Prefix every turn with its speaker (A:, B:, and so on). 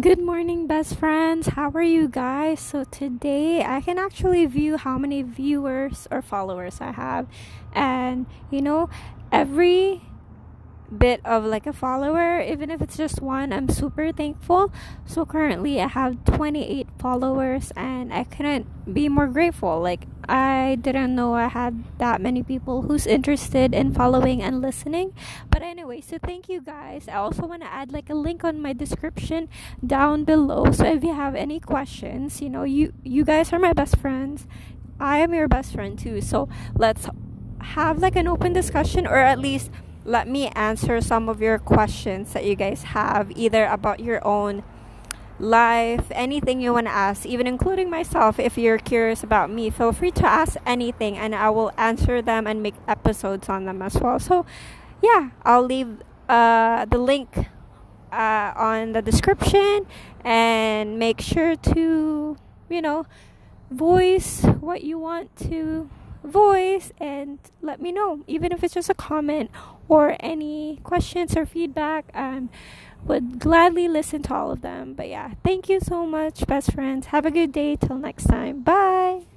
A: Good morning, best friends. How are you guys? So, today I can actually view how many viewers or followers I have, and you know, every bit of like a follower, even if it's just one, I'm super thankful. So currently I have 28 followers and I couldn't be more grateful. Like I didn't know I had that many people who's interested in following and listening. But anyway, so thank you guys. I also want to add like a link on my description down below. So if you have any questions, you know, you you guys are my best friends. I am your best friend too. So let's have like an open discussion or at least let me answer some of your questions that you guys have, either about your own life, anything you want to ask, even including myself. If you're curious about me, feel free to ask anything and I will answer them and make episodes on them as well. So, yeah, I'll leave uh, the link uh, on the description and make sure to, you know, voice what you want to voice and let me know. Even if it's just a comment or any questions or feedback um would gladly listen to all of them. But yeah thank you so much best friends. Have a good day. Till next time. Bye